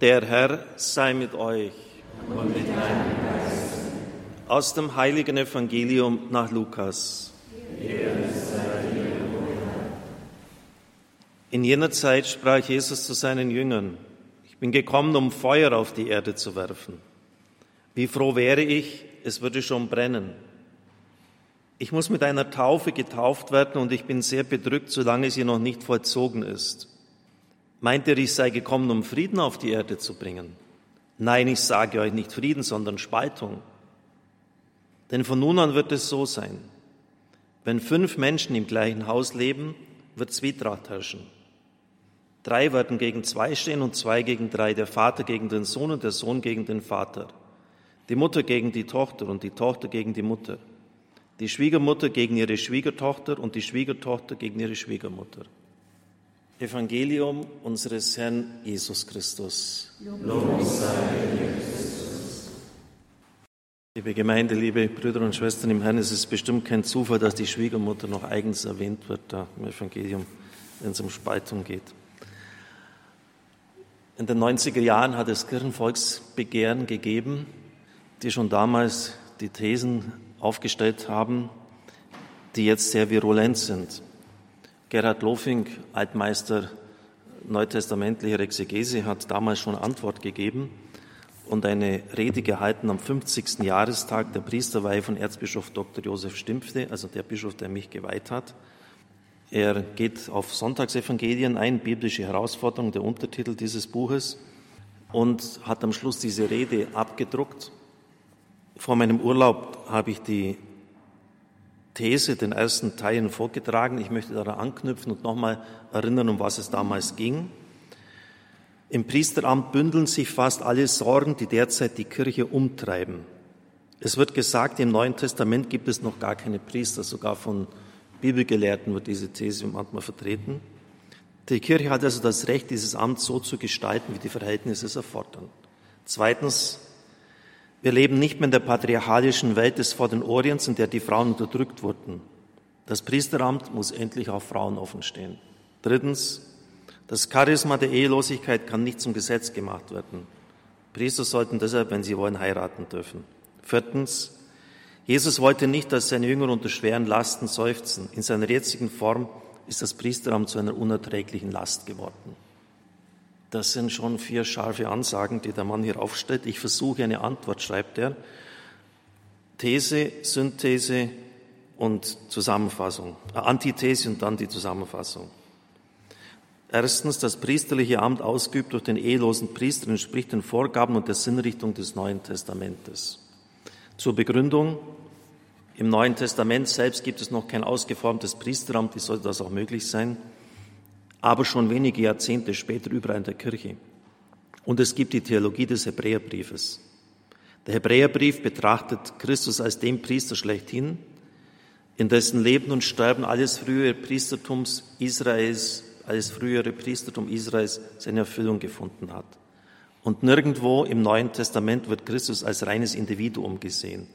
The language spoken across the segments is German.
Der Herr sei mit euch. Und mit deinem Geist. Aus dem heiligen Evangelium nach Lukas. In jener Zeit sprach Jesus zu seinen Jüngern, ich bin gekommen, um Feuer auf die Erde zu werfen. Wie froh wäre ich, es würde schon brennen. Ich muss mit einer Taufe getauft werden und ich bin sehr bedrückt, solange sie noch nicht vollzogen ist. Meint ihr, ich sei gekommen, um Frieden auf die Erde zu bringen? Nein, ich sage euch nicht Frieden, sondern Spaltung. Denn von nun an wird es so sein. Wenn fünf Menschen im gleichen Haus leben, wird Zwietracht herrschen. Drei werden gegen zwei stehen und zwei gegen drei, der Vater gegen den Sohn und der Sohn gegen den Vater, die Mutter gegen die Tochter und die Tochter gegen die Mutter, die Schwiegermutter gegen ihre Schwiegertochter und die Schwiegertochter gegen ihre Schwiegermutter. Evangelium unseres Herrn Jesus Christus. Lob sei Christus. Liebe Gemeinde, liebe Brüder und Schwestern im Herrn, es ist bestimmt kein Zufall, dass die Schwiegermutter noch eigens erwähnt wird da im Evangelium, wenn es um Spaltung geht. In den 90er Jahren hat es Kirchenvolksbegehren gegeben, die schon damals die Thesen aufgestellt haben, die jetzt sehr virulent sind. Gerhard Lofing, Altmeister neutestamentlicher Exegese, hat damals schon Antwort gegeben und eine Rede gehalten am 50. Jahrestag der Priesterweihe von Erzbischof Dr. Josef Stimpfte, also der Bischof, der mich geweiht hat. Er geht auf Sonntagsevangelien ein, biblische Herausforderung, der Untertitel dieses Buches, und hat am Schluss diese Rede abgedruckt vor meinem Urlaub habe ich die These, den ersten Teil vorgetragen. Ich möchte daran anknüpfen und nochmal erinnern, um was es damals ging. Im Priesteramt bündeln sich fast alle Sorgen, die derzeit die Kirche umtreiben. Es wird gesagt, im Neuen Testament gibt es noch gar keine Priester, sogar von Bibelgelehrten wird diese These manchmal vertreten. Die Kirche hat also das Recht, dieses Amt so zu gestalten, wie die Verhältnisse es erfordern. Zweitens, wir leben nicht mehr in der patriarchalischen Welt des Vorderen Orients, in der die Frauen unterdrückt wurden. Das Priesteramt muss endlich auch Frauen offenstehen. Drittens, das Charisma der Ehelosigkeit kann nicht zum Gesetz gemacht werden. Priester sollten deshalb, wenn sie wollen, heiraten dürfen. Viertens, Jesus wollte nicht, dass seine Jünger unter schweren Lasten seufzen. In seiner jetzigen Form ist das Priesteramt zu einer unerträglichen Last geworden. Das sind schon vier scharfe Ansagen, die der Mann hier aufstellt. Ich versuche eine Antwort, schreibt er. These, Synthese und Zusammenfassung. Antithese und dann die Zusammenfassung. Erstens, das priesterliche Amt ausgeübt durch den ehelosen Priester entspricht den Vorgaben und der Sinnrichtung des Neuen Testamentes. Zur Begründung, im Neuen Testament selbst gibt es noch kein ausgeformtes Priesteramt, wie sollte das auch möglich sein? Aber schon wenige Jahrzehnte später überall in der Kirche. Und es gibt die Theologie des Hebräerbriefes. Der Hebräerbrief betrachtet Christus als den Priester schlechthin, in dessen Leben und Sterben alles frühere Priestertums Israels, alles frühere Priestertum Israels seine Erfüllung gefunden hat. Und nirgendwo im Neuen Testament wird Christus als reines Individuum gesehen.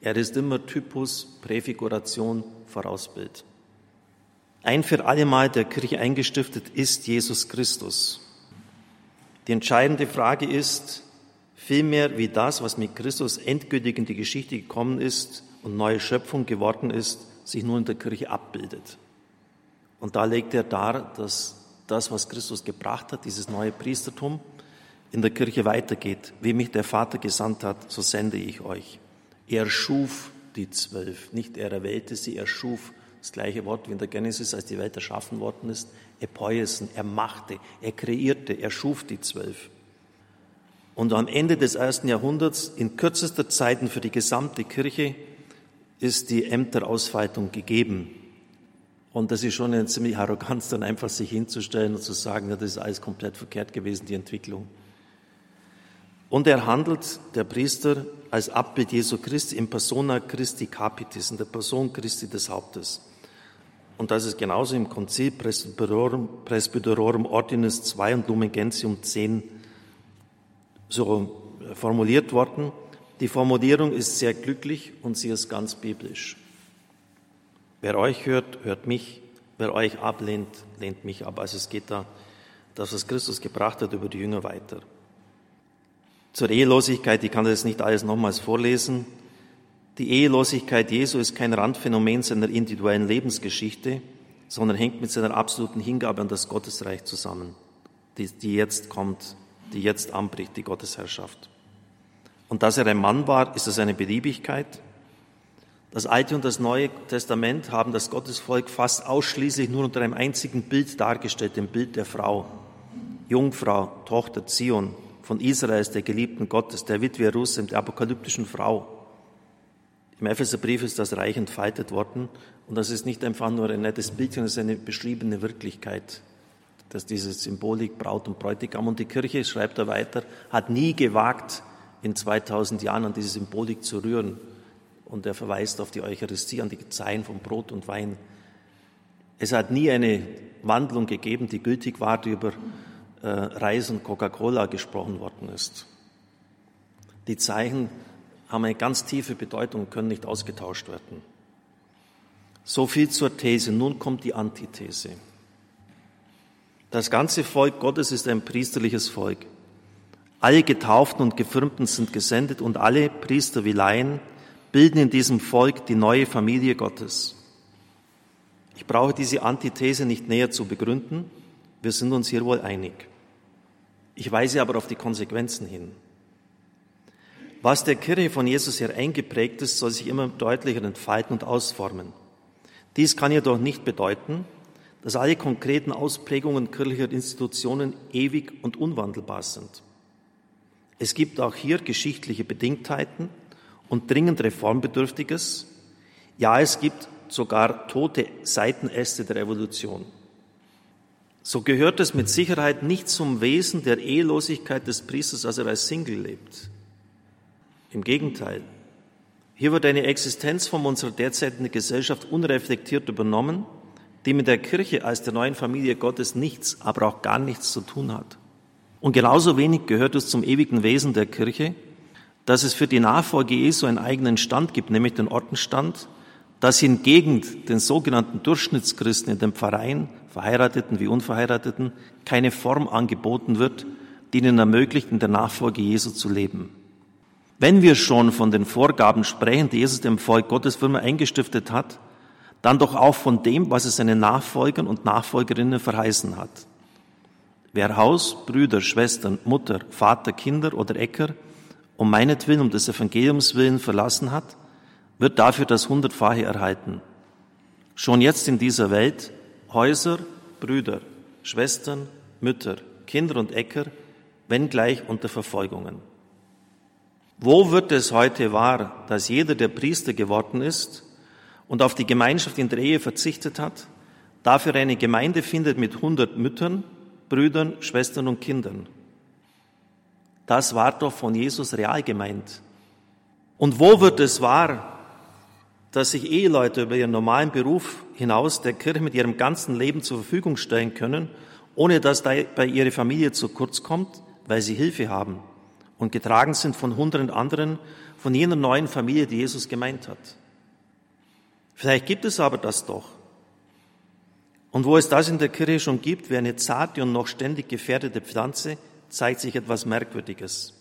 Er ist immer Typus, Präfiguration, Vorausbild. Ein für alle Mal der Kirche eingestiftet ist Jesus Christus. Die entscheidende Frage ist vielmehr, wie das, was mit Christus endgültig in die Geschichte gekommen ist und neue Schöpfung geworden ist, sich nun in der Kirche abbildet. Und da legt er dar, dass das, was Christus gebracht hat, dieses neue Priestertum, in der Kirche weitergeht. Wie mich der Vater gesandt hat, so sende ich euch. Er schuf die Zwölf, nicht er erwählte sie, er schuf das gleiche Wort wie in der Genesis, als die Welt erschaffen worden ist, epoiesen, er machte, er kreierte, er schuf die zwölf. Und am Ende des ersten Jahrhunderts, in kürzester Zeit für die gesamte Kirche, ist die Ämterausweitung gegeben. Und das ist schon eine ziemliche Arroganz, dann einfach sich hinzustellen und zu sagen, ja, das ist alles komplett verkehrt gewesen, die Entwicklung. Und er handelt, der Priester, als Abbild Jesu Christi in persona Christi Capitis, in der Person Christi des Hauptes. Und das ist genauso im Konzil Presbyterorum, Presbyterorum Ordinus 2 und Lumen Gentium 10 so formuliert worden. Die Formulierung ist sehr glücklich und sie ist ganz biblisch. Wer euch hört, hört mich. Wer euch ablehnt, lehnt mich ab. Also es geht da, dass was Christus gebracht hat, über die Jünger weiter. Zur Ehelosigkeit, ich kann das nicht alles nochmals vorlesen. Die Ehelosigkeit Jesu ist kein Randphänomen seiner individuellen Lebensgeschichte, sondern hängt mit seiner absoluten Hingabe an das Gottesreich zusammen, die, die jetzt kommt, die jetzt anbricht, die Gottesherrschaft. Und dass er ein Mann war, ist das eine Beliebigkeit? Das Alte und das Neue Testament haben das Gottesvolk fast ausschließlich nur unter einem einzigen Bild dargestellt, dem Bild der Frau. Jungfrau, Tochter Zion, von Israels, der geliebten Gottes, der Witwe Jerusalem, der apokalyptischen Frau. Im Epheserbrief ist das reich entfaltet worden und das ist nicht einfach nur ein nettes Bildchen, das ist eine beschriebene Wirklichkeit, dass diese Symbolik Braut und Bräutigam und die Kirche, schreibt er weiter, hat nie gewagt, in 2000 Jahren an diese Symbolik zu rühren. Und er verweist auf die Eucharistie, an die Zeilen von Brot und Wein. Es hat nie eine Wandlung gegeben, die gültig war, die über äh, Reis und Coca-Cola gesprochen worden ist. Die Zeichen haben eine ganz tiefe Bedeutung und können nicht ausgetauscht werden. So viel zur These. Nun kommt die Antithese. Das ganze Volk Gottes ist ein priesterliches Volk. Alle Getauften und Gefirmten sind gesendet und alle Priester wie Laien bilden in diesem Volk die neue Familie Gottes. Ich brauche diese Antithese nicht näher zu begründen. Wir sind uns hier wohl einig. Ich weise aber auf die Konsequenzen hin. Was der Kirche von Jesus her eingeprägt ist, soll sich immer deutlicher entfalten und ausformen. Dies kann jedoch nicht bedeuten, dass alle konkreten Ausprägungen kirchlicher Institutionen ewig und unwandelbar sind. Es gibt auch hier geschichtliche Bedingtheiten und dringend Reformbedürftiges. Ja, es gibt sogar tote Seitenäste der Revolution. So gehört es mit Sicherheit nicht zum Wesen der Ehelosigkeit des Priesters, als er als Single lebt. Im Gegenteil. Hier wird eine Existenzform unserer derzeitigen Gesellschaft unreflektiert übernommen, die mit der Kirche als der neuen Familie Gottes nichts, aber auch gar nichts zu tun hat. Und genauso wenig gehört es zum ewigen Wesen der Kirche, dass es für die Nachfolge Jesu einen eigenen Stand gibt, nämlich den Ortenstand, dass hingegen den sogenannten Durchschnittschristen in den Pfarreien, Verheirateten wie Unverheirateten, keine Form angeboten wird, die ihnen ermöglicht, in der Nachfolge Jesu zu leben. Wenn wir schon von den Vorgaben sprechen, die Jesus dem Volk Gottes für immer eingestiftet hat, dann doch auch von dem, was es seinen Nachfolgern und Nachfolgerinnen verheißen hat. Wer Haus, Brüder, Schwestern, Mutter, Vater, Kinder oder Äcker um meinetwillen, um des Evangeliums willen verlassen hat, wird dafür das Hundertfache erhalten. Schon jetzt in dieser Welt Häuser, Brüder, Schwestern, Mütter, Kinder und Äcker, wenngleich unter Verfolgungen. Wo wird es heute wahr, dass jeder, der Priester geworden ist und auf die Gemeinschaft in der Ehe verzichtet hat, dafür eine Gemeinde findet mit hundert Müttern, Brüdern, Schwestern und Kindern? Das war doch von Jesus real gemeint. Und wo wird es wahr, dass sich Eheleute über ihren normalen Beruf hinaus der Kirche mit ihrem ganzen Leben zur Verfügung stellen können, ohne dass dabei ihre Familie zu kurz kommt, weil sie Hilfe haben und getragen sind von hunderten anderen, von jener neuen Familie, die Jesus gemeint hat. Vielleicht gibt es aber das doch. Und wo es das in der Kirche schon gibt, wie eine zarte und noch ständig gefährdete Pflanze, zeigt sich etwas Merkwürdiges.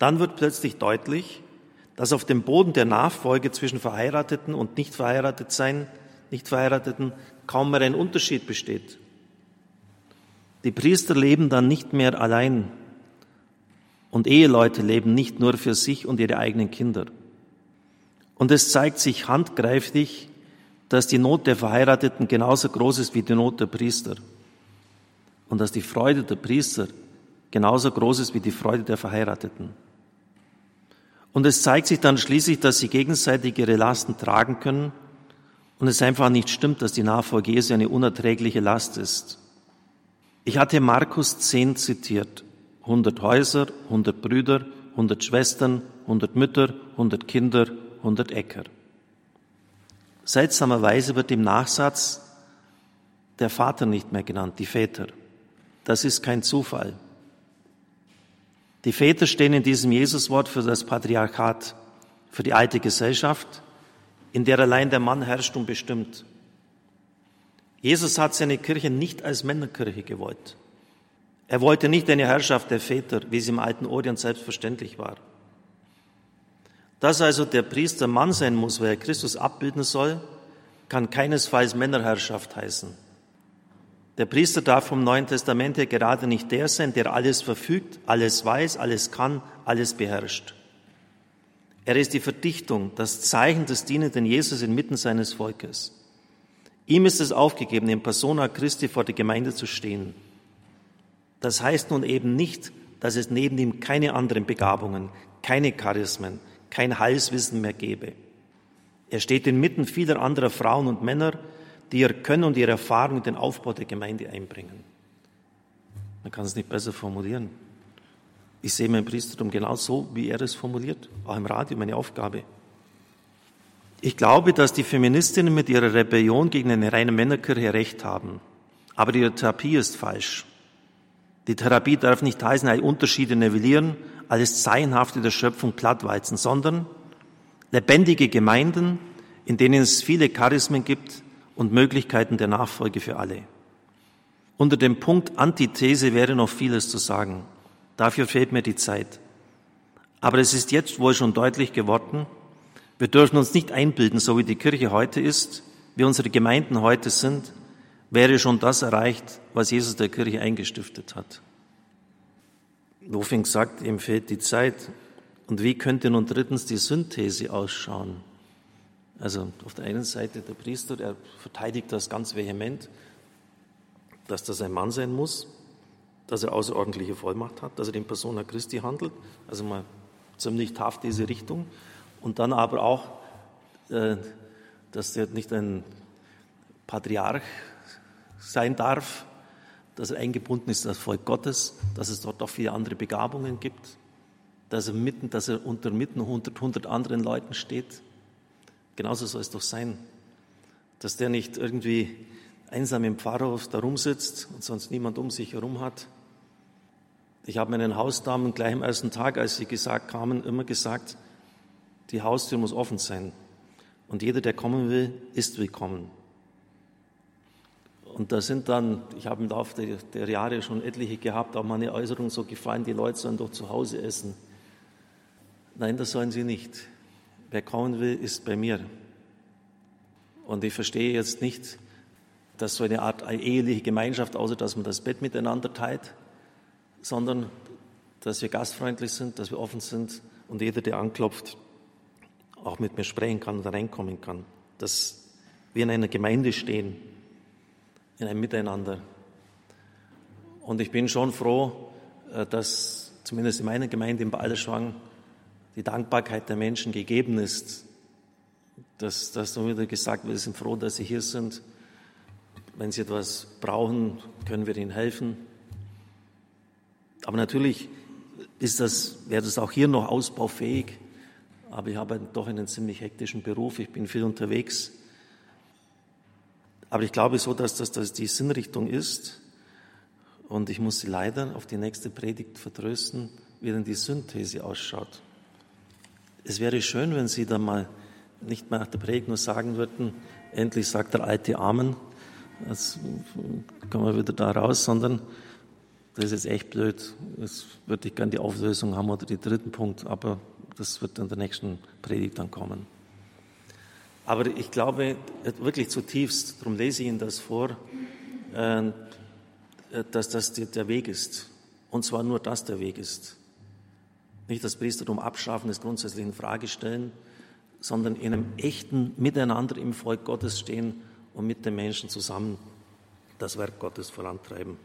Dann wird plötzlich deutlich, dass auf dem Boden der Nachfolge zwischen Verheirateten und nicht verheiratet sein, nicht Verheirateten kaum mehr ein Unterschied besteht. Die Priester leben dann nicht mehr allein und Eheleute leben nicht nur für sich und ihre eigenen Kinder. Und es zeigt sich handgreiflich, dass die Not der Verheirateten genauso groß ist wie die Not der Priester und dass die Freude der Priester genauso groß ist wie die Freude der Verheirateten. Und es zeigt sich dann schließlich, dass sie gegenseitig ihre Lasten tragen können und es einfach nicht stimmt, dass die Nachfolge Jesu eine unerträgliche Last ist. Ich hatte Markus 10 zitiert. 100 Häuser, 100 Brüder, 100 Schwestern, 100 Mütter, 100 Kinder, 100 Äcker. Seltsamerweise wird im Nachsatz der Vater nicht mehr genannt, die Väter. Das ist kein Zufall. Die Väter stehen in diesem Jesuswort für das Patriarchat, für die alte Gesellschaft, in der allein der Mann herrscht und bestimmt. Jesus hat seine Kirche nicht als Männerkirche gewollt. Er wollte nicht eine Herrschaft der Väter, wie es im alten Orient selbstverständlich war. Dass also der Priester Mann sein muss, weil er Christus abbilden soll, kann keinesfalls Männerherrschaft heißen. Der Priester darf vom Neuen Testament her gerade nicht der sein, der alles verfügt, alles weiß, alles kann, alles beherrscht. Er ist die Verdichtung, das Zeichen des dienenden Jesus inmitten seines Volkes. Ihm ist es aufgegeben, in Persona Christi vor der Gemeinde zu stehen. Das heißt nun eben nicht, dass es neben ihm keine anderen Begabungen, keine Charismen, kein Heilswissen mehr gäbe. Er steht inmitten vieler anderer Frauen und Männer, die ihr Können und ihre Erfahrung in den Aufbau der Gemeinde einbringen. Man kann es nicht besser formulieren. Ich sehe mein Priestertum genau so, wie er es formuliert, auch im Radio, meine Aufgabe. Ich glaube, dass die Feministinnen mit ihrer Rebellion gegen eine reine Männerkirche recht haben. Aber ihre Therapie ist falsch. Die Therapie darf nicht heißen, alle Unterschiede nivellieren, alles Zeienhafte der Schöpfung plattweizen, sondern lebendige Gemeinden, in denen es viele Charismen gibt und Möglichkeiten der Nachfolge für alle. Unter dem Punkt Antithese wäre noch vieles zu sagen. Dafür fehlt mir die Zeit. Aber es ist jetzt wohl schon deutlich geworden, wir dürfen uns nicht einbilden, so wie die Kirche heute ist, wie unsere Gemeinden heute sind, wäre schon das erreicht, was Jesus der Kirche eingestiftet hat. Wofing sagt, ihm fehlt die Zeit. Und wie könnte nun drittens die Synthese ausschauen? Also auf der einen Seite der Priester, er verteidigt das ganz vehement, dass das ein Mann sein muss, dass er außerordentliche Vollmacht hat, dass er in Persona Christi handelt, also mal ziemlich taft diese Richtung. Und dann aber auch, äh, dass er nicht ein Patriarch sein darf, dass er eingebunden ist in das Volk Gottes, dass es dort auch viele andere Begabungen gibt, dass er mitten, dass er unter mitten 100, 100 anderen Leuten steht. Genauso soll es doch sein, dass der nicht irgendwie einsam im Pfarrhof da rumsitzt und sonst niemand um sich herum hat. Ich habe meinen Hausdamen gleich am ersten Tag, als sie gesagt kamen, immer gesagt, die Haustür muss offen sein. Und jeder, der kommen will, ist willkommen. Und da sind dann, ich habe im Laufe der, der, Jahre schon etliche gehabt, auch meine Äußerung so gefallen, die Leute sollen doch zu Hause essen. Nein, das sollen sie nicht. Wer kommen will, ist bei mir. Und ich verstehe jetzt nicht, dass so eine Art eheliche Gemeinschaft, außer dass man das Bett miteinander teilt, sondern dass wir gastfreundlich sind, dass wir offen sind und jeder, der anklopft, auch mit mir sprechen kann und reinkommen kann. Dass wir in einer Gemeinde stehen in einem Miteinander. Und ich bin schon froh, äh, dass zumindest in meiner Gemeinde in Balderschwang die Dankbarkeit der Menschen gegeben ist. Dass, dass so wieder gesagt wird, wir sind froh, dass Sie hier sind. Wenn Sie etwas brauchen, können wir Ihnen helfen. Aber natürlich ist das, wäre das auch hier noch ausbaufähig. Aber ich habe doch einen ziemlich hektischen Beruf. Ich bin viel unterwegs. Aber ich glaube so, dass das dass die Sinnrichtung ist. Und ich muss Sie leider auf die nächste Predigt vertrösten, wie denn die Synthese ausschaut. Es wäre schön, wenn Sie dann mal nicht mehr nach der Predigt nur sagen würden, endlich sagt der alte Amen, jetzt kommen wir wieder da raus, sondern das ist jetzt echt blöd. Jetzt würde ich gerne die Auflösung haben oder den dritten Punkt, aber das wird in der nächsten Predigt dann kommen. Aber ich glaube wirklich zutiefst, darum lese ich Ihnen das vor, äh, dass das der Weg ist. Und zwar nur das der Weg ist. Nicht das Priestertum abschaffen, das grundsätzlich in Frage stellen, sondern in einem echten Miteinander im Volk Gottes stehen und mit den Menschen zusammen das Werk Gottes vorantreiben.